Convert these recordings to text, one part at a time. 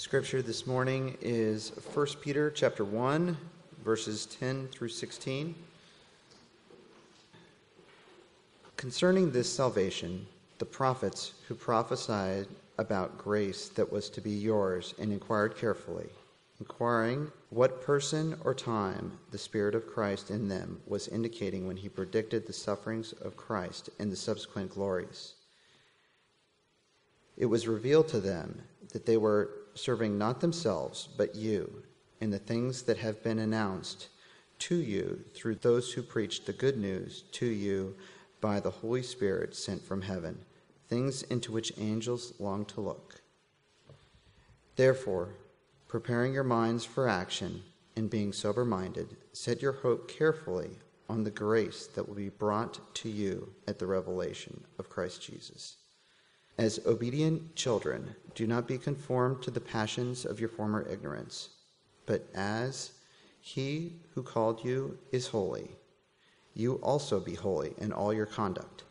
Scripture this morning is 1 Peter chapter 1 verses 10 through 16. Concerning this salvation, the prophets who prophesied about grace that was to be yours and inquired carefully, inquiring what person or time the Spirit of Christ in them was indicating when he predicted the sufferings of Christ and the subsequent glories. It was revealed to them that they were serving not themselves, but you, in the things that have been announced to you through those who preached the good news to you by the Holy Spirit sent from heaven, things into which angels long to look. Therefore, preparing your minds for action and being sober minded, set your hope carefully on the grace that will be brought to you at the revelation of Christ Jesus. As obedient children, do not be conformed to the passions of your former ignorance, but as he who called you is holy, you also be holy in all your conduct,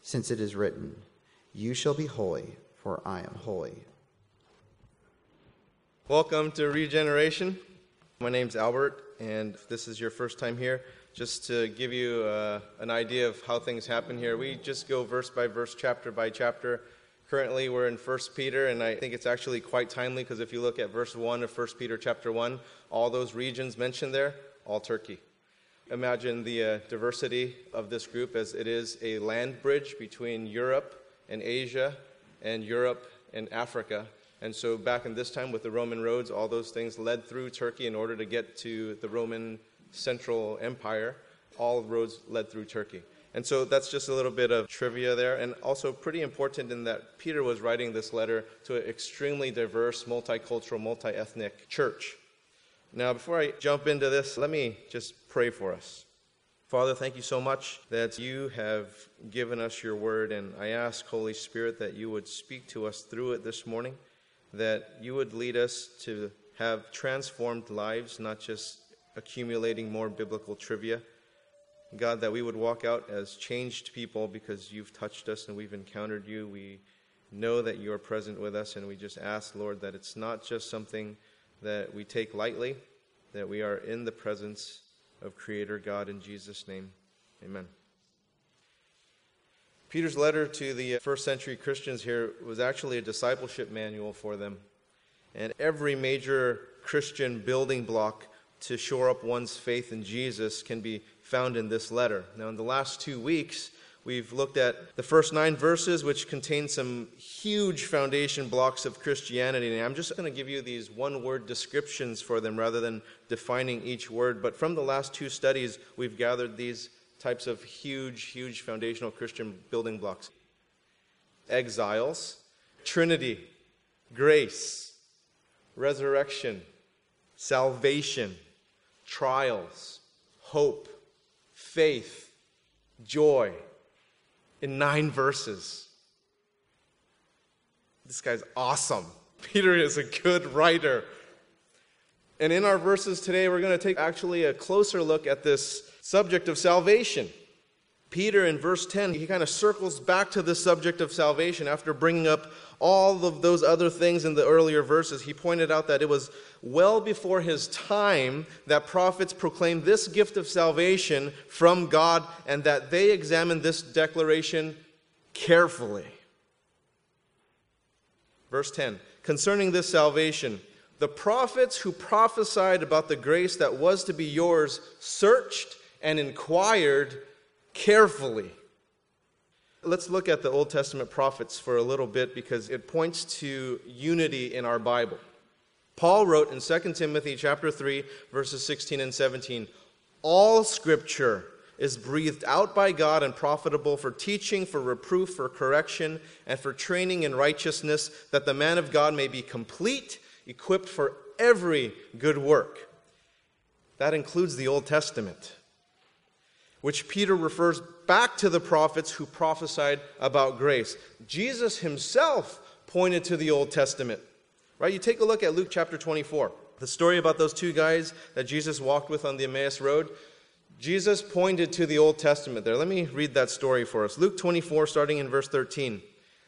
since it is written, You shall be holy, for I am holy. Welcome to Regeneration. My name's Albert, and if this is your first time here, just to give you uh, an idea of how things happen here, we just go verse by verse, chapter by chapter. Currently, we're in 1 Peter, and I think it's actually quite timely because if you look at verse 1 of 1 Peter chapter 1, all those regions mentioned there, all Turkey. Imagine the uh, diversity of this group as it is a land bridge between Europe and Asia and Europe and Africa. And so, back in this time with the Roman roads, all those things led through Turkey in order to get to the Roman Central Empire, all roads led through Turkey. And so that's just a little bit of trivia there, and also pretty important in that Peter was writing this letter to an extremely diverse, multicultural, multi ethnic church. Now, before I jump into this, let me just pray for us. Father, thank you so much that you have given us your word, and I ask, Holy Spirit, that you would speak to us through it this morning, that you would lead us to have transformed lives, not just accumulating more biblical trivia. God, that we would walk out as changed people because you've touched us and we've encountered you. We know that you are present with us, and we just ask, Lord, that it's not just something that we take lightly, that we are in the presence of Creator God in Jesus' name. Amen. Peter's letter to the first century Christians here was actually a discipleship manual for them. And every major Christian building block to shore up one's faith in Jesus can be found in this letter. Now, in the last two weeks, we've looked at the first nine verses, which contain some huge foundation blocks of Christianity. And I'm just going to give you these one word descriptions for them rather than defining each word. But from the last two studies, we've gathered these types of huge, huge foundational Christian building blocks exiles, Trinity, grace, resurrection, salvation trials, hope, faith, joy in nine verses. This guy's awesome. Peter is a good writer. And in our verses today, we're going to take actually a closer look at this subject of salvation. Peter, in verse 10, he kind of circles back to the subject of salvation after bringing up all of those other things in the earlier verses. He pointed out that it was well before his time that prophets proclaimed this gift of salvation from God and that they examined this declaration carefully. Verse 10 Concerning this salvation, the prophets who prophesied about the grace that was to be yours searched and inquired carefully. Let's look at the Old Testament prophets for a little bit because it points to unity in our Bible. Paul wrote in 2 Timothy chapter 3 verses 16 and 17, all scripture is breathed out by God and profitable for teaching, for reproof, for correction, and for training in righteousness, that the man of God may be complete, equipped for every good work. That includes the Old Testament which Peter refers back to the prophets who prophesied about grace. Jesus himself pointed to the Old Testament. Right? You take a look at Luke chapter 24. The story about those two guys that Jesus walked with on the Emmaus Road. Jesus pointed to the Old Testament there. Let me read that story for us. Luke 24, starting in verse 13.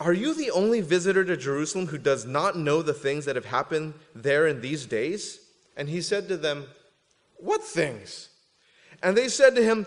are you the only visitor to Jerusalem who does not know the things that have happened there in these days? And he said to them, What things? And they said to him,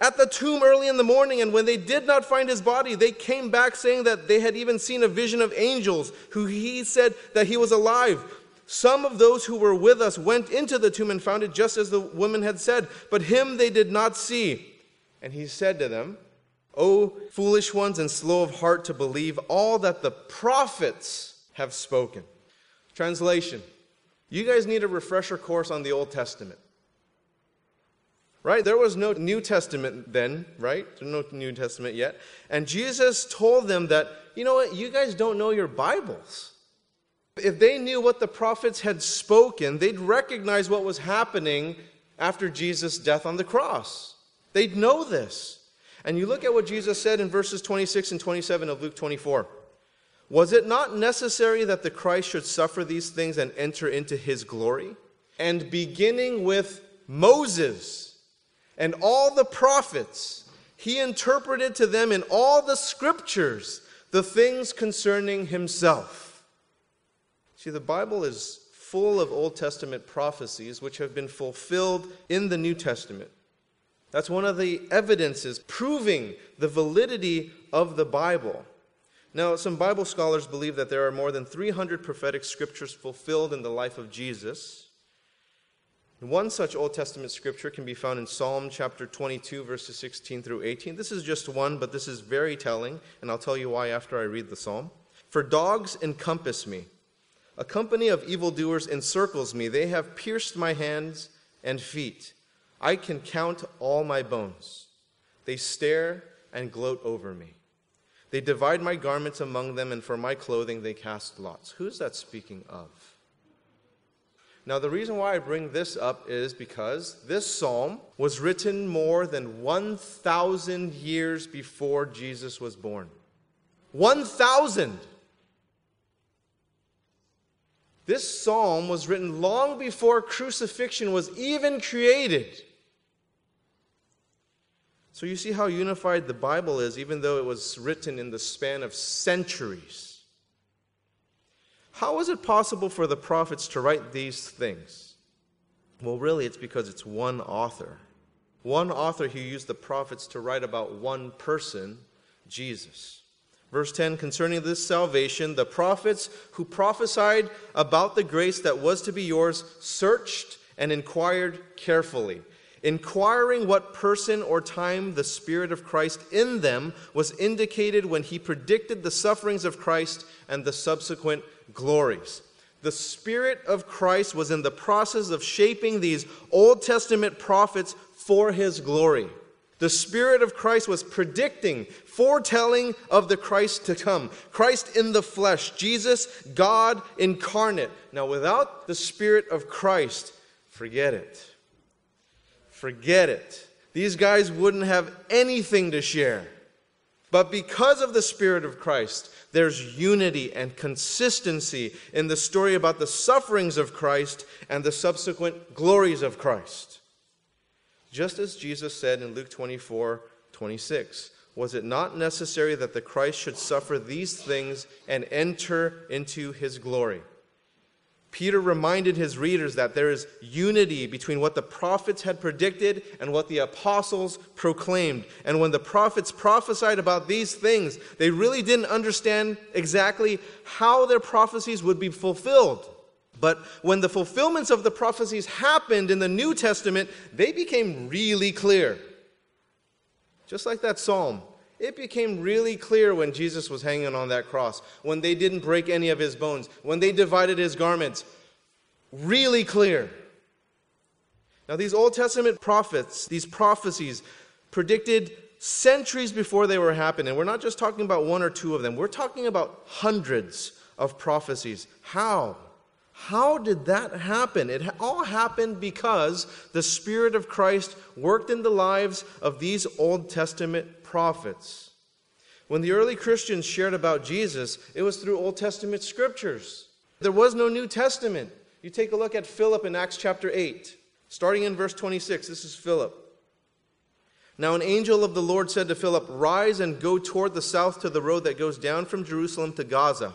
at the tomb early in the morning, and when they did not find his body, they came back saying that they had even seen a vision of angels, who he said that he was alive. Some of those who were with us went into the tomb and found it just as the woman had said, but him they did not see. And he said to them, O foolish ones and slow of heart to believe all that the prophets have spoken. Translation You guys need a refresher course on the Old Testament. Right? There was no New Testament then, right? There's no New Testament yet. And Jesus told them that, you know what, you guys don't know your Bibles. If they knew what the prophets had spoken, they'd recognize what was happening after Jesus' death on the cross. They'd know this. And you look at what Jesus said in verses 26 and 27 of Luke 24. Was it not necessary that the Christ should suffer these things and enter into his glory? And beginning with Moses, and all the prophets, he interpreted to them in all the scriptures the things concerning himself. See, the Bible is full of Old Testament prophecies which have been fulfilled in the New Testament. That's one of the evidences proving the validity of the Bible. Now, some Bible scholars believe that there are more than 300 prophetic scriptures fulfilled in the life of Jesus. One such Old Testament scripture can be found in Psalm chapter 22, verses 16 through 18. This is just one, but this is very telling, and I'll tell you why after I read the psalm. For dogs encompass me, a company of evildoers encircles me. They have pierced my hands and feet. I can count all my bones. They stare and gloat over me. They divide my garments among them, and for my clothing they cast lots. Who's that speaking of? Now, the reason why I bring this up is because this psalm was written more than 1,000 years before Jesus was born. 1,000! This psalm was written long before crucifixion was even created. So you see how unified the Bible is, even though it was written in the span of centuries. How is it possible for the prophets to write these things? Well, really, it's because it's one author. One author who used the prophets to write about one person, Jesus. Verse 10 concerning this salvation, the prophets who prophesied about the grace that was to be yours searched and inquired carefully, inquiring what person or time the Spirit of Christ in them was indicated when he predicted the sufferings of Christ and the subsequent glories. The Spirit of Christ was in the process of shaping these Old Testament prophets for his glory. The Spirit of Christ was predicting, foretelling of the Christ to come. Christ in the flesh, Jesus, God incarnate. Now, without the Spirit of Christ, forget it. Forget it. These guys wouldn't have anything to share. But because of the Spirit of Christ, there's unity and consistency in the story about the sufferings of Christ and the subsequent glories of Christ. Just as Jesus said in Luke 24 26, was it not necessary that the Christ should suffer these things and enter into his glory? Peter reminded his readers that there is unity between what the prophets had predicted and what the apostles proclaimed. And when the prophets prophesied about these things, they really didn't understand exactly how their prophecies would be fulfilled. But when the fulfillments of the prophecies happened in the New Testament, they became really clear. just like that psalm. It became really clear when Jesus was hanging on that cross, when they didn't break any of his bones, when they divided his garments. Really clear. Now, these Old Testament prophets, these prophecies, predicted centuries before they were happening. We're not just talking about one or two of them, we're talking about hundreds of prophecies. How? How did that happen? It all happened because the Spirit of Christ worked in the lives of these Old Testament prophets. When the early Christians shared about Jesus, it was through Old Testament scriptures. There was no New Testament. You take a look at Philip in Acts chapter 8, starting in verse 26. This is Philip. Now, an angel of the Lord said to Philip, Rise and go toward the south to the road that goes down from Jerusalem to Gaza.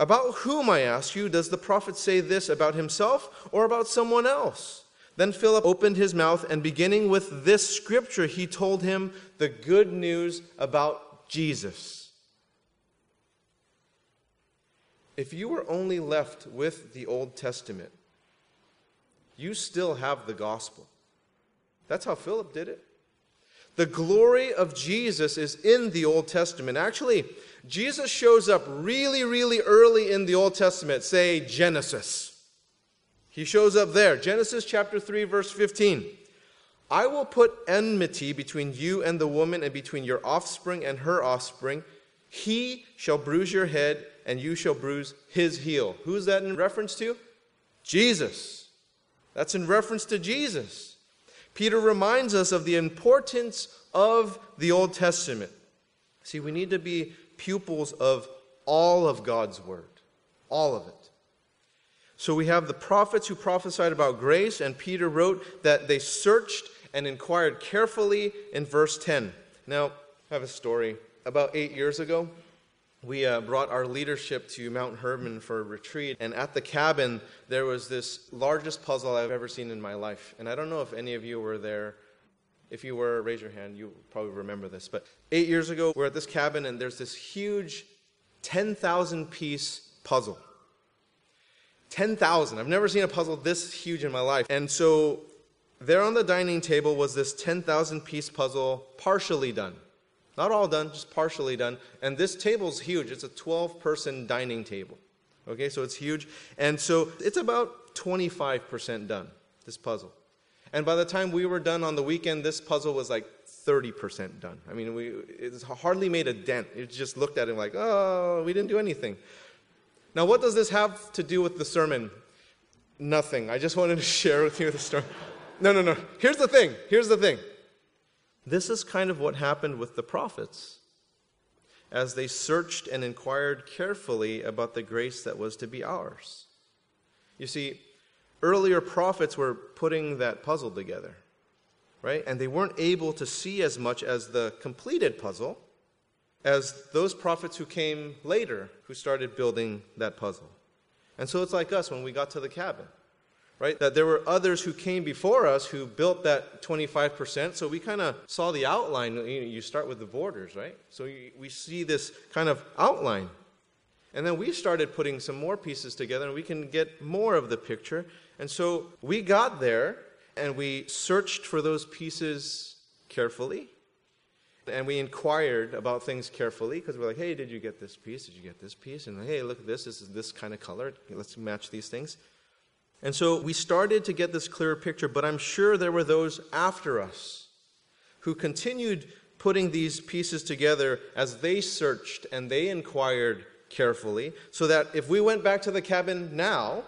About whom, I ask you, does the prophet say this about himself or about someone else? Then Philip opened his mouth, and beginning with this scripture, he told him the good news about Jesus. If you were only left with the Old Testament, you still have the gospel. That's how Philip did it. The glory of Jesus is in the Old Testament. Actually, Jesus shows up really, really early in the Old Testament, say Genesis. He shows up there. Genesis chapter 3, verse 15. I will put enmity between you and the woman, and between your offspring and her offspring. He shall bruise your head, and you shall bruise his heel. Who's that in reference to? Jesus. That's in reference to Jesus. Peter reminds us of the importance of the Old Testament. See, we need to be pupils of all of God's Word, all of it. So we have the prophets who prophesied about grace, and Peter wrote that they searched and inquired carefully in verse 10. Now, I have a story. About eight years ago, we uh, brought our leadership to Mount Hermon for a retreat. And at the cabin, there was this largest puzzle I've ever seen in my life. And I don't know if any of you were there. If you were, raise your hand. You probably remember this. But eight years ago, we're at this cabin, and there's this huge 10,000 piece puzzle. 10,000. I've never seen a puzzle this huge in my life. And so there on the dining table was this 10,000 piece puzzle, partially done. Not all done, just partially done. And this table's huge. It's a 12 person dining table. Okay, so it's huge. And so it's about 25% done, this puzzle. And by the time we were done on the weekend, this puzzle was like 30% done. I mean, we, it hardly made a dent. It just looked at it like, oh, we didn't do anything. Now, what does this have to do with the sermon? Nothing. I just wanted to share with you the story. No, no, no. Here's the thing. Here's the thing. This is kind of what happened with the prophets as they searched and inquired carefully about the grace that was to be ours. You see, earlier prophets were putting that puzzle together, right? And they weren't able to see as much as the completed puzzle as those prophets who came later who started building that puzzle. And so it's like us when we got to the cabin right? That there were others who came before us who built that 25%. So we kind of saw the outline. You, start with the borders, right? So we see this kind of outline. And then we started putting some more pieces together and we can get more of the picture. And so we got there and we searched for those pieces carefully. And we inquired about things carefully because we're like, hey, did you get this piece? Did you get this piece? And hey, look at this. This is this kind of color. Let's match these things. And so we started to get this clearer picture, but I'm sure there were those after us who continued putting these pieces together as they searched and they inquired carefully so that if we went back to the cabin now,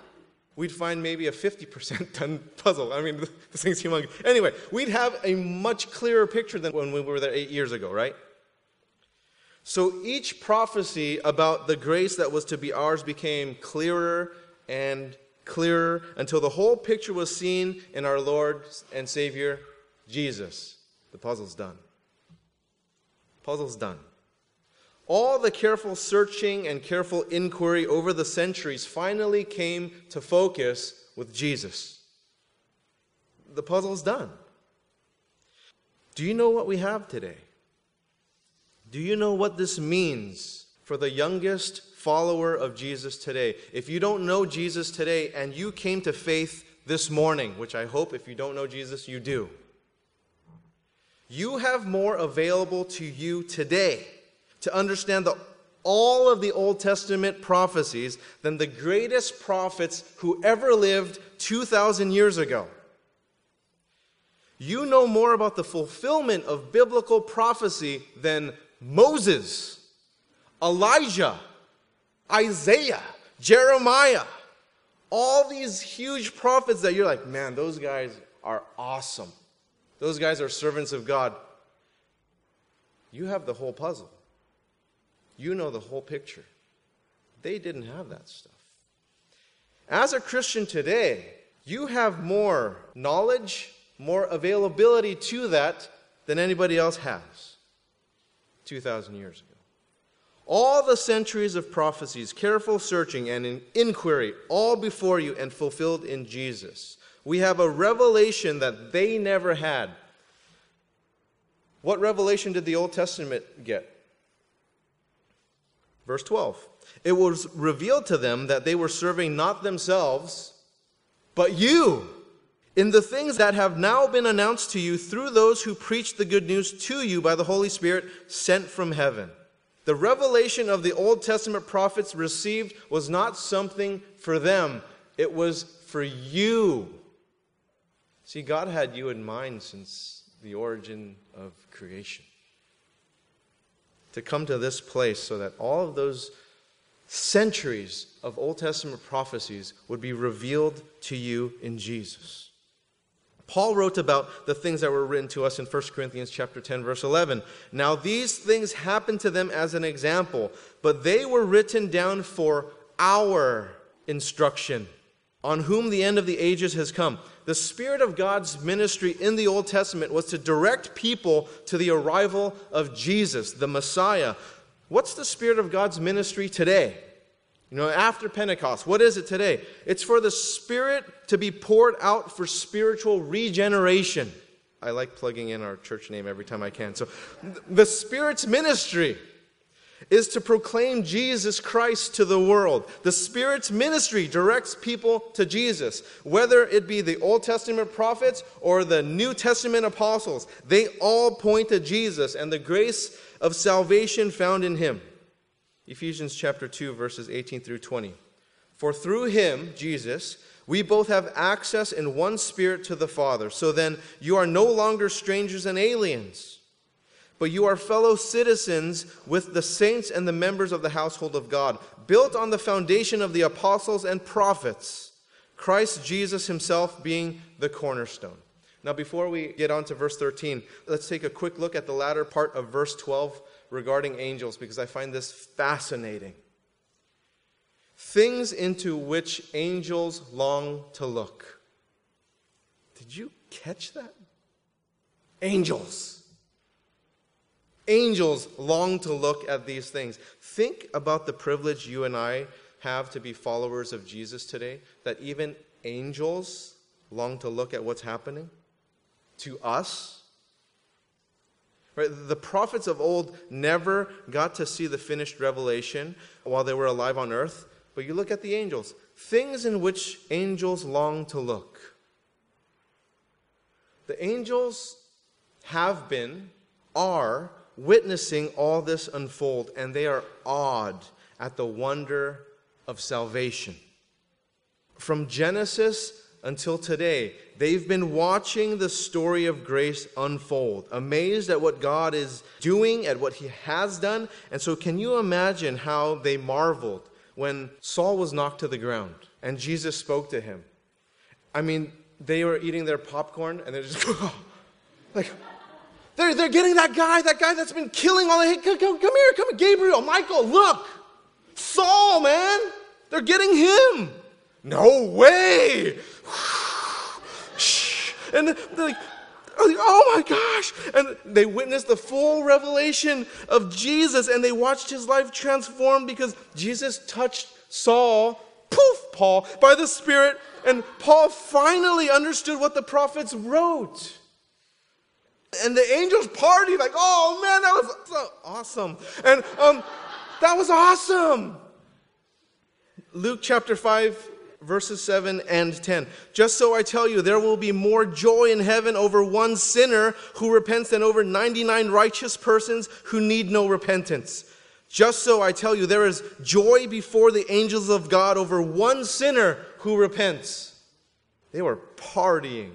we'd find maybe a 50% done puzzle. I mean, this thing's humongous. Anyway, we'd have a much clearer picture than when we were there eight years ago, right? So each prophecy about the grace that was to be ours became clearer and clearer until the whole picture was seen in our Lord and Savior, Jesus. The puzzle's done. Puzzle's done. All the careful searching and careful inquiry over the centuries finally came to focus with Jesus. The puzzle's done. Do you know what we have today? Do you know what this means for the youngest follower of Jesus today? If you don't know Jesus today and you came to faith this morning, which I hope if you don't know Jesus, you do, you have more available to you today to understand the, all of the Old Testament prophecies than the greatest prophets who ever lived 2,000 years ago. You know more about the fulfillment of biblical prophecy than Moses, Elijah, Isaiah, Jeremiah. All these huge prophets that you're like, man, those guys are awesome. Those guys are servants of God. You have the whole puzzle. You know the whole picture. They didn't have that stuff. As a Christian today, you have more knowledge, more availability to that than anybody else has 2,000 years ago. All the centuries of prophecies, careful searching and inquiry, all before you and fulfilled in Jesus. We have a revelation that they never had. What revelation did the Old Testament get? Verse 12. It was revealed to them that they were serving not themselves, but you, in the things that have now been announced to you through those who preach the good news to you by the Holy Spirit sent from heaven. The revelation of the Old Testament prophets received was not something for them, it was for you. See, God had you in mind since the origin of creation to come to this place so that all of those centuries of Old Testament prophecies would be revealed to you in Jesus. Paul wrote about the things that were written to us in 1 Corinthians chapter 10 verse 11. Now these things happened to them as an example, but they were written down for our instruction, on whom the end of the ages has come the Spirit of God's ministry in the Old Testament was to direct people to the arrival of Jesus, the Messiah. What's the Spirit of God's ministry today? You know, after Pentecost, what is it today? It's for the Spirit to be poured out for spiritual regeneration. I like plugging in our church name every time I can. So, the Spirit's ministry is to proclaim Jesus Christ to the world. The Spirit's ministry directs people to Jesus, whether it be the Old Testament prophets or the New Testament apostles. They all point to Jesus and the grace of salvation found in him. Ephesians chapter 2 verses 18 through 20. For through him, Jesus, we both have access in one spirit to the Father. So then you are no longer strangers and aliens but you are fellow citizens with the saints and the members of the household of God, built on the foundation of the apostles and prophets, Christ Jesus himself being the cornerstone. Now, before we get on to verse 13, let's take a quick look at the latter part of verse 12 regarding angels, because I find this fascinating. Things into which angels long to look. Did you catch that? Angels. Angels long to look at these things. Think about the privilege you and I have to be followers of Jesus today, that even angels long to look at what's happening to us. Right? The prophets of old never got to see the finished revelation while they were alive on earth, but you look at the angels, things in which angels long to look. The angels have been, are, witnessing all this unfold, and they are awed at the wonder of salvation. From Genesis until today, they've been watching the story of grace unfold, amazed at what God is doing, at what He has done. And so, can you imagine how they marveled when Saul was knocked to the ground and Jesus spoke to him? I mean, they were eating their popcorn and they're just like, they're, they're getting that guy, that guy that's been killing all the. Hey, come, come, come here, come Gabriel, Michael, look, Saul, man, they're getting him. No way. And they're like, oh my gosh. And they witnessed the full revelation of Jesus and they watched his life transform because Jesus touched Saul, poof, Paul, by the Spirit. And Paul finally understood what the prophets wrote. And the angels partied like, oh man, that was so awesome. And um, that was awesome. Luke chapter 5, verses 7 and 10. Just so I tell you, there will be more joy in heaven over one sinner who repents than over 99 righteous persons who need no repentance. Just so I tell you, there is joy before the angels of God over one sinner who repents. They were partying.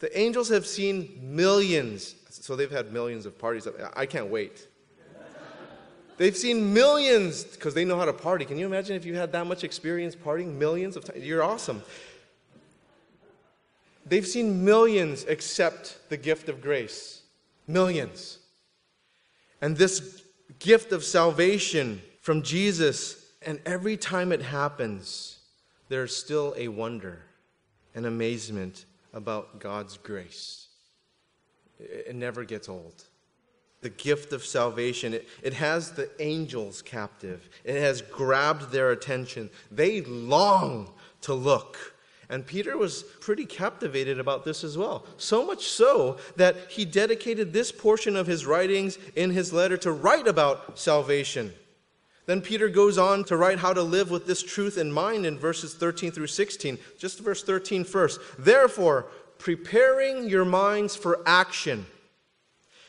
The angels have seen millions, so they've had millions of parties. I can't wait. They've seen millions because they know how to party. Can you imagine if you had that much experience partying millions of times? You're awesome. They've seen millions accept the gift of grace. Millions. And this gift of salvation from Jesus, and every time it happens, there's still a wonder, an amazement about God's grace. It never gets old. The gift of salvation, it, it has the angels captive, it has grabbed their attention. They long to look. And Peter was pretty captivated about this as well. So much so that he dedicated this portion of his writings in his letter to write about salvation. Then Peter goes on to write how to live with this truth in mind in verses 13 through 16. Just verse 13 first. Therefore, preparing your minds for action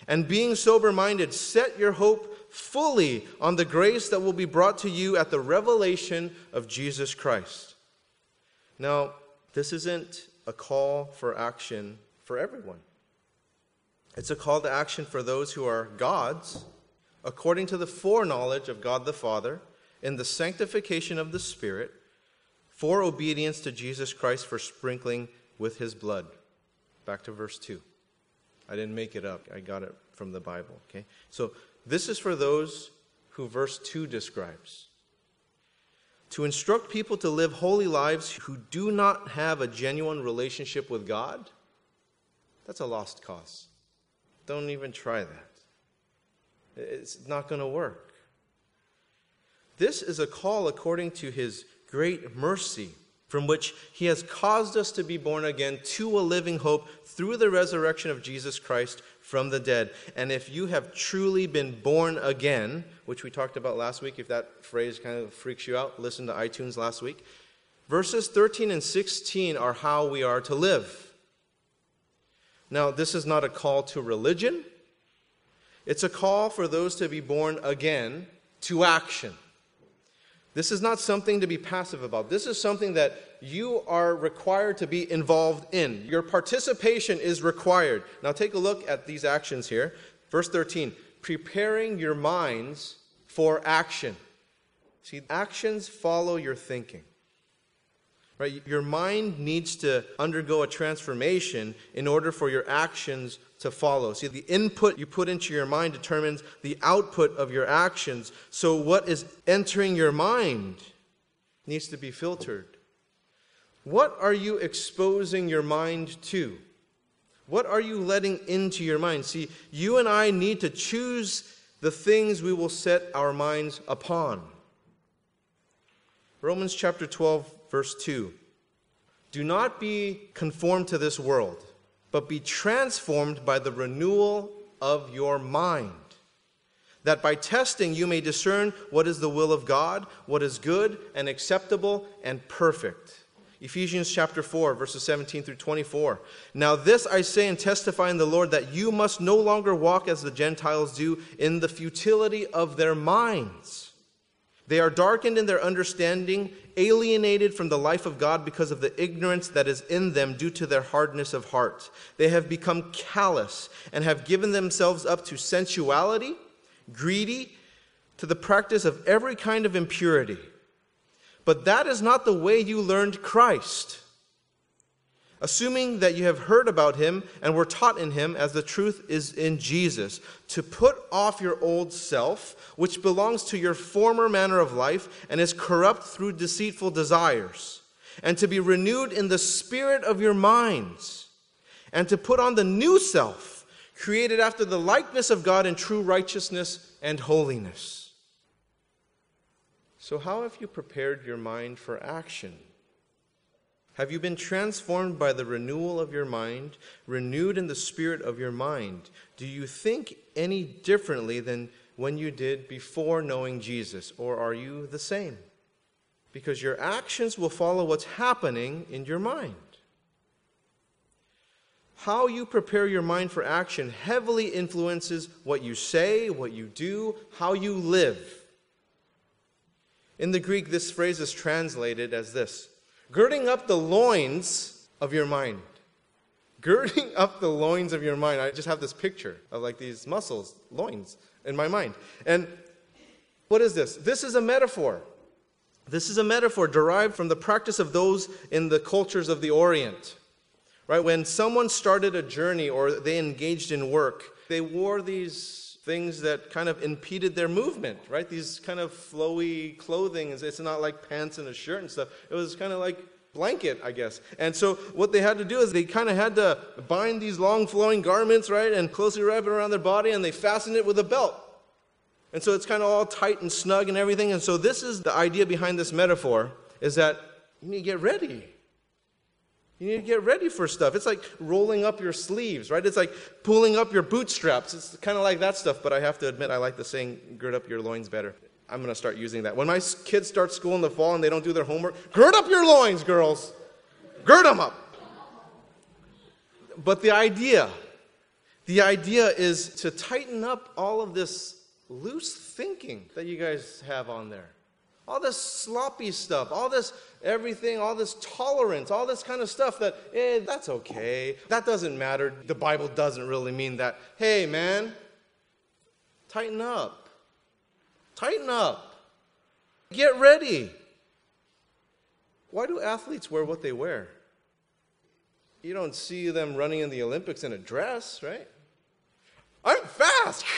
and being sober minded, set your hope fully on the grace that will be brought to you at the revelation of Jesus Christ. Now, this isn't a call for action for everyone. It's a call to action for those who are God's according to the foreknowledge of God the Father, in the sanctification of the Spirit, for obedience to Jesus Christ for sprinkling with his blood. Back to verse 2. I didn't make it up, I got it from the Bible. Okay? So this is for those who verse 2 describes. To instruct people to live holy lives who do not have a genuine relationship with God, that's a lost cause. Don't even try that. It's not going to work. This is a call according to his great mercy, from which he has caused us to be born again to a living hope through the resurrection of Jesus Christ from the dead. And if you have truly been born again, which we talked about last week, if that phrase kind of freaks you out, listen to iTunes last week. Verses 13 and 16 are how we are to live. Now, this is not a call to religion. It's a call for those to be born again to action. This is not something to be passive about. This is something that you are required to be involved in. Your participation is required. Now, take a look at these actions here. Verse 13 preparing your minds for action. See, actions follow your thinking. Right? Your mind needs to undergo a transformation in order for your actions to follow. See, the input you put into your mind determines the output of your actions. So, what is entering your mind needs to be filtered. What are you exposing your mind to? What are you letting into your mind? See, you and I need to choose the things we will set our minds upon. Romans chapter 12, verse 2. Do not be conformed to this world, but be transformed by the renewal of your mind, that by testing you may discern what is the will of God, what is good and acceptable and perfect. Ephesians chapter 4, verses 17 through 24. Now, this I say and testify in the Lord that you must no longer walk as the Gentiles do in the futility of their minds They are darkened in their understanding, alienated from the life of God because of the ignorance that is in them due to their hardness of heart. They have become callous and have given themselves up to sensuality, greedy, to the practice of every kind of impurity. But that is not the way you learned Christ assuming that you have heard about him and were taught in him as the truth is in Jesus, to put off your old self, which belongs to your former manner of life and is corrupt through deceitful desires, and to be renewed in the spirit of your minds, and to put on the new self, created after the likeness of God in true righteousness and holiness. So, how have you prepared your mind for action? Have you been transformed by the renewal of your mind, renewed in the spirit of your mind? Do you think any differently than when you did before knowing Jesus, or are you the same? Because your actions will follow what's happening in your mind. How you prepare your mind for action heavily influences what you say, what you do, how you live. In the Greek, this phrase is translated as this girding up the loins of your mind. Girding up the loins of your mind. I just have this picture of like these muscles, loins, in my mind. And what is this? This is a metaphor. This is a metaphor derived from the practice of those in the cultures of the Orient. Right? When someone started a journey or they engaged in work, they wore these things that kind of impeded their movement, right? These kind of flowy clothing. It's not like pants and a shirt and stuff. It was kind of like blanket, I guess. And so what they had to do is they kind of had to bind these long flowing garments, right, and closely wrap it around their body, and they fastened it with a belt. And so it's kind of all tight and snug and everything. And so this is the idea behind this metaphor is that you need to get ready. You need to get ready for stuff. It's like rolling up your sleeves, right? It's like pulling up your bootstraps. It's kind of like that stuff, but I have to admit, I like the saying, gird up your loins better. I'm going to start using that. When my kids start school in the fall and they don't do their homework, gird up your loins, girls. Gird them up. But the idea, the idea is to tighten up all of this loose thinking that you guys have on there. All this sloppy stuff, all this everything, all this tolerance, all this kind of stuff that, eh, that's okay. That doesn't matter. The Bible doesn't really mean that. Hey, man, tighten up. Tighten up. Get ready. Why do athletes wear what they wear? You don't see them running in the Olympics in a dress, right? I'm fast.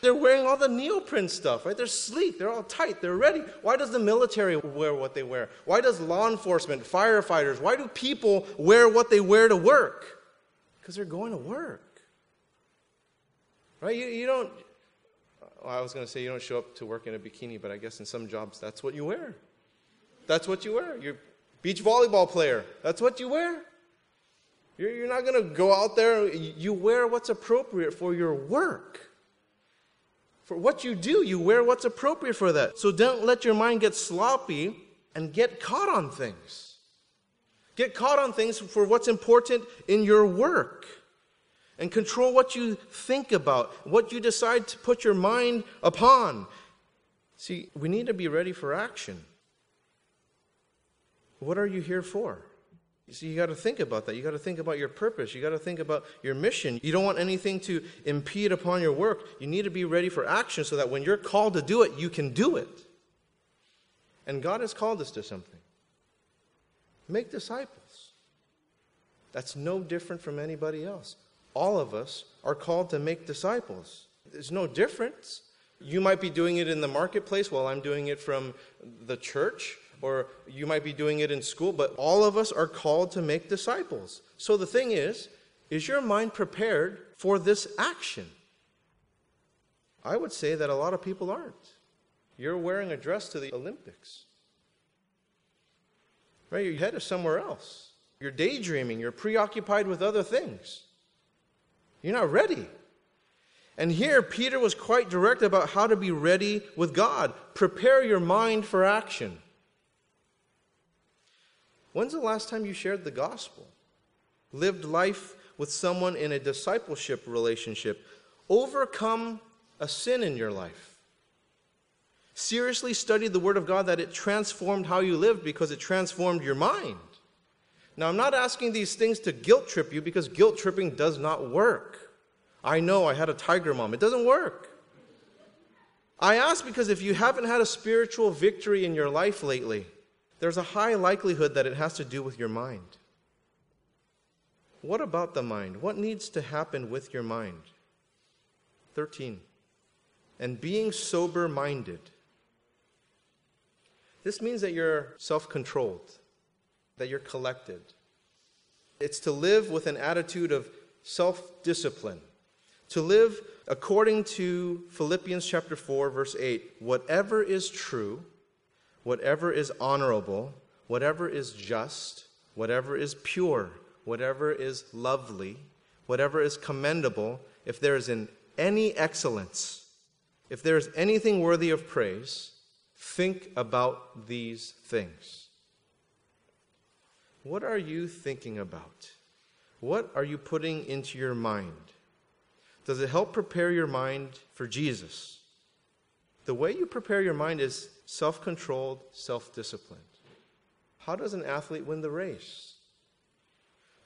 They're wearing all the neoprene stuff, right? They're sleek, they're all tight, they're ready. Why does the military wear what they wear? Why does law enforcement, firefighters, why do people wear what they wear to work? Because they're going to work. Right? You, you don't, well, I was going to say you don't show up to work in a bikini, but I guess in some jobs that's what you wear. That's what you wear. You're beach volleyball player. That's what you wear. You're, you're not going to go out there. You wear what's appropriate for your work. For what you do, you wear what's appropriate for that. So don't let your mind get sloppy and get caught on things. Get caught on things for what's important in your work. And control what you think about, what you decide to put your mind upon. See, we need to be ready for action. What are you here for? See, you got to think about that. You got to think about your purpose. You got to think about your mission. You don't want anything to impede upon your work. You need to be ready for action so that when you're called to do it, you can do it. And God has called us to something. Make disciples. That's no different from anybody else. All of us are called to make disciples. There's no difference. You might be doing it in the marketplace while I'm doing it from the church or you might be doing it in school, but all of us are called to make disciples. So the thing is, is your mind prepared for this action? I would say that a lot of people aren't. You're wearing a dress to the Olympics. Right? Your head is somewhere else. You're daydreaming. You're preoccupied with other things. You're not ready. And here, Peter was quite direct about how to be ready with God. Prepare your mind for action. When's the last time you shared the gospel? Lived life with someone in a discipleship relationship? Overcome a sin in your life? seriously studied the Word of God that it transformed how you lived because it transformed your mind. Now, I'm not asking these things to guilt trip you because guilt tripping does not work. I know I had a tiger mom, it doesn't work. I ask because if you haven't had a spiritual victory in your life lately, there's a high likelihood that it has to do with your mind. What about the mind? What needs to happen with your mind? 13. And being sober minded. This means that you're self controlled, that you're collected. It's to live with an attitude of self discipline, to live according to Philippians chapter 4, verse 8 whatever is true, whatever is honorable, whatever is just, whatever is pure, whatever is lovely, whatever is commendable, if there is in any excellence, if there is anything worthy of praise, think about these things. What are you thinking about? What are you putting into your mind? Does it help prepare your mind for Jesus? The way you prepare your mind is self controlled, self disciplined. How does an athlete win the race?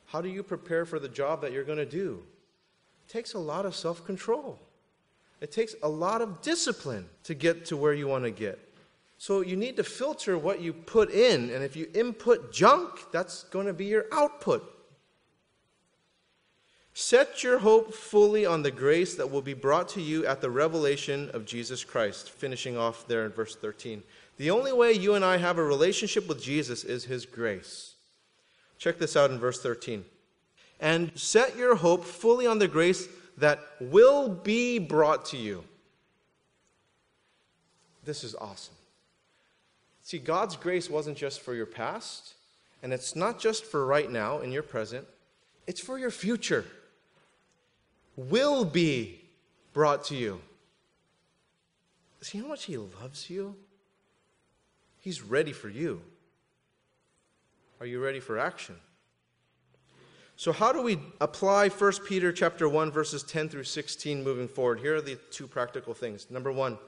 How do you prepare for the job that you're going to do? It takes a lot of self control. It takes a lot of discipline to get to where you want to get. So you need to filter what you put in, and if you input junk, that's going to be your output. Set your hope fully on the grace that will be brought to you at the revelation of Jesus Christ. Finishing off there in verse 13. The only way you and I have a relationship with Jesus is his grace. Check this out in verse 13. And set your hope fully on the grace that will be brought to you. This is awesome. See, God's grace wasn't just for your past, and it's not just for right now in your present, it's for your future. Will be brought to you. See how much He loves you? He's ready for you. Are you ready for action? So how do we apply 1 Peter chapter 1 verses 10 through 16 moving forward? Here are the two practical things. Number 1,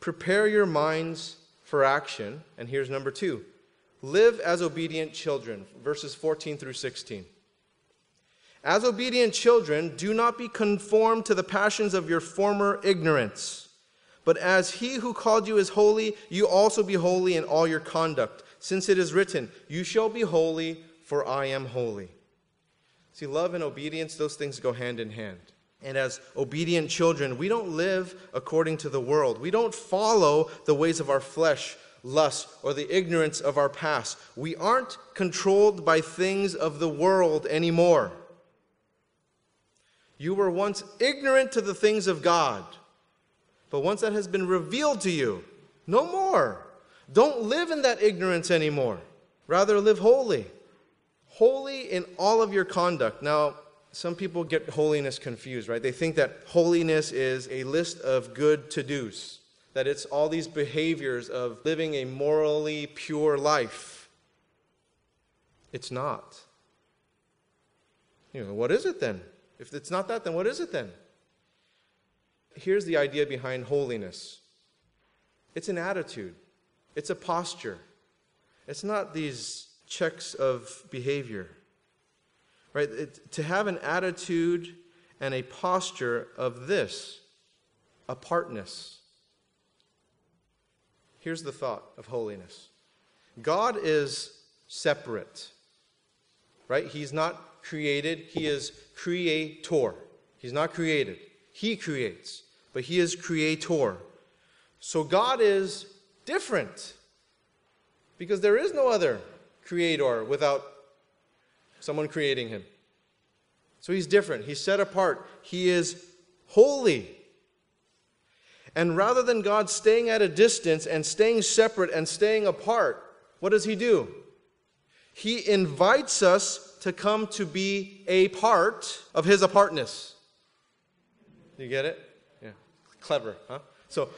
prepare your minds for action, and here's number 2. Live as obedient children, verses 14 through 16. As obedient children, do not be conformed to the passions of your former ignorance. But as he who called you is holy, you also be holy in all your conduct since it is written, You shall be holy, for I am holy. See, love and obedience, those things go hand in hand. And as obedient children, we don't live according to the world. We don't follow the ways of our flesh, lust, or the ignorance of our past. We aren't controlled by things of the world anymore. You were once ignorant to the things of God, but once that has been revealed to you, no more. Don't live in that ignorance anymore. Rather, live holy. Holy in all of your conduct. Now, some people get holiness confused, right? They think that holiness is a list of good to dos, that it's all these behaviors of living a morally pure life. It's not. You know, what is it then? If it's not that, then what is it then? Here's the idea behind holiness it's an attitude. It's a posture. It's not these checks of behavior. Right? It, to have an attitude and a posture of this apartness. Here's the thought of holiness God is separate, right? He's not created, He is creator. He's not created, He creates, but He is creator. So God is different. Because there is no other creator without someone creating him. So he's different. He's set apart. He is holy. And rather than God staying at a distance and staying separate and staying apart, what does he do? He invites us to come to be a part of his apartness. You get it? Yeah. Clever, huh? So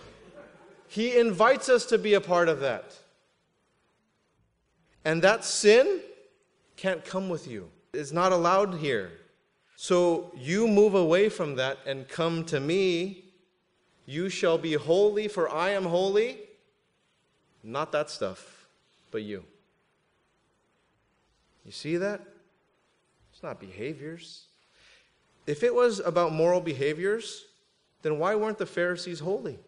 he invites us to be a part of that. And that sin can't come with you, it's not allowed here. So you move away from that and come to me, You shall be holy, for I am holy. Not that stuff, but you. You see that? Not behaviors. If it was about moral behaviors, then why weren't the Pharisees holy?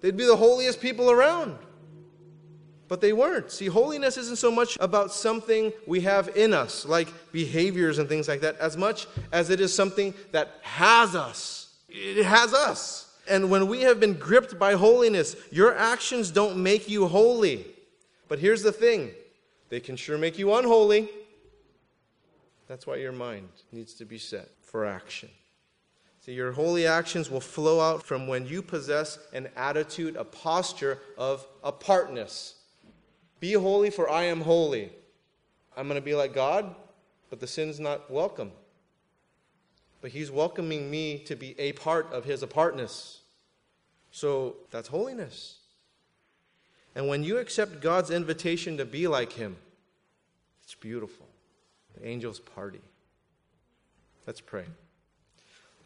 They'd be the holiest people around. But they weren't. See, holiness isn't so much about something we have in us, like behaviors and things like that, as much as it is something that has us. It has us. And when we have been gripped by holiness, your actions don't make you holy. But here's the thing they can sure make you unholy. That's why your mind needs to be set for action. See, your holy actions will flow out from when you possess an attitude, a posture of apartness. Be holy, for I am holy. I'm going to be like God, but the sin's not welcome. But He's welcoming me to be a part of His apartness. So that's holiness. And when you accept God's invitation to be like Him, it's beautiful. The angels party. Let's pray.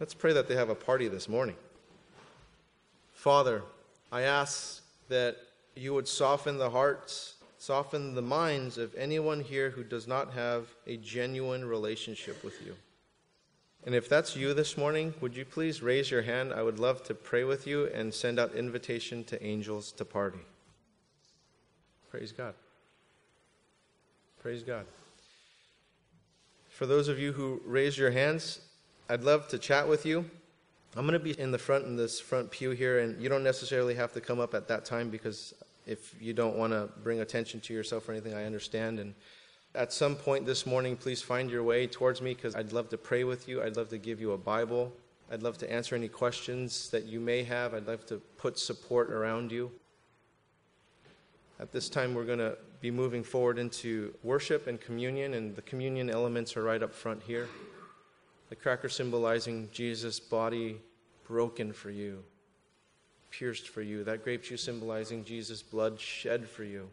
Let's pray that they have a party this morning. Father, I ask that you would soften the hearts, soften the minds of anyone here who does not have a genuine relationship with you. And if that's you this morning, would you please raise your hand? I would love to pray with you and send out invitation to angels to party. Praise God. Praise God. For those of you who raised your hands, I'd love to chat with you. I'm going to be in the front in this front pew here, and you don't necessarily have to come up at that time because if you don't want to bring attention to yourself or anything, I understand. And at some point this morning, please find your way towards me because I'd love to pray with you. I'd love to give you a Bible. I'd love to answer any questions that you may have. I'd love to put support around you. At this time, we're going to be moving forward into worship and communion, and the communion elements are right up front here. The cracker symbolizing Jesus' body broken for you, pierced for you. That grape juice symbolizing Jesus' blood shed for you.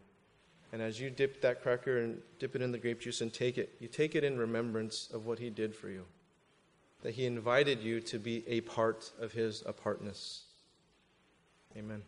And as you dip that cracker and dip it in the grape juice and take it, you take it in remembrance of what he did for you. That he invited you to be a part of his apartness. Amen.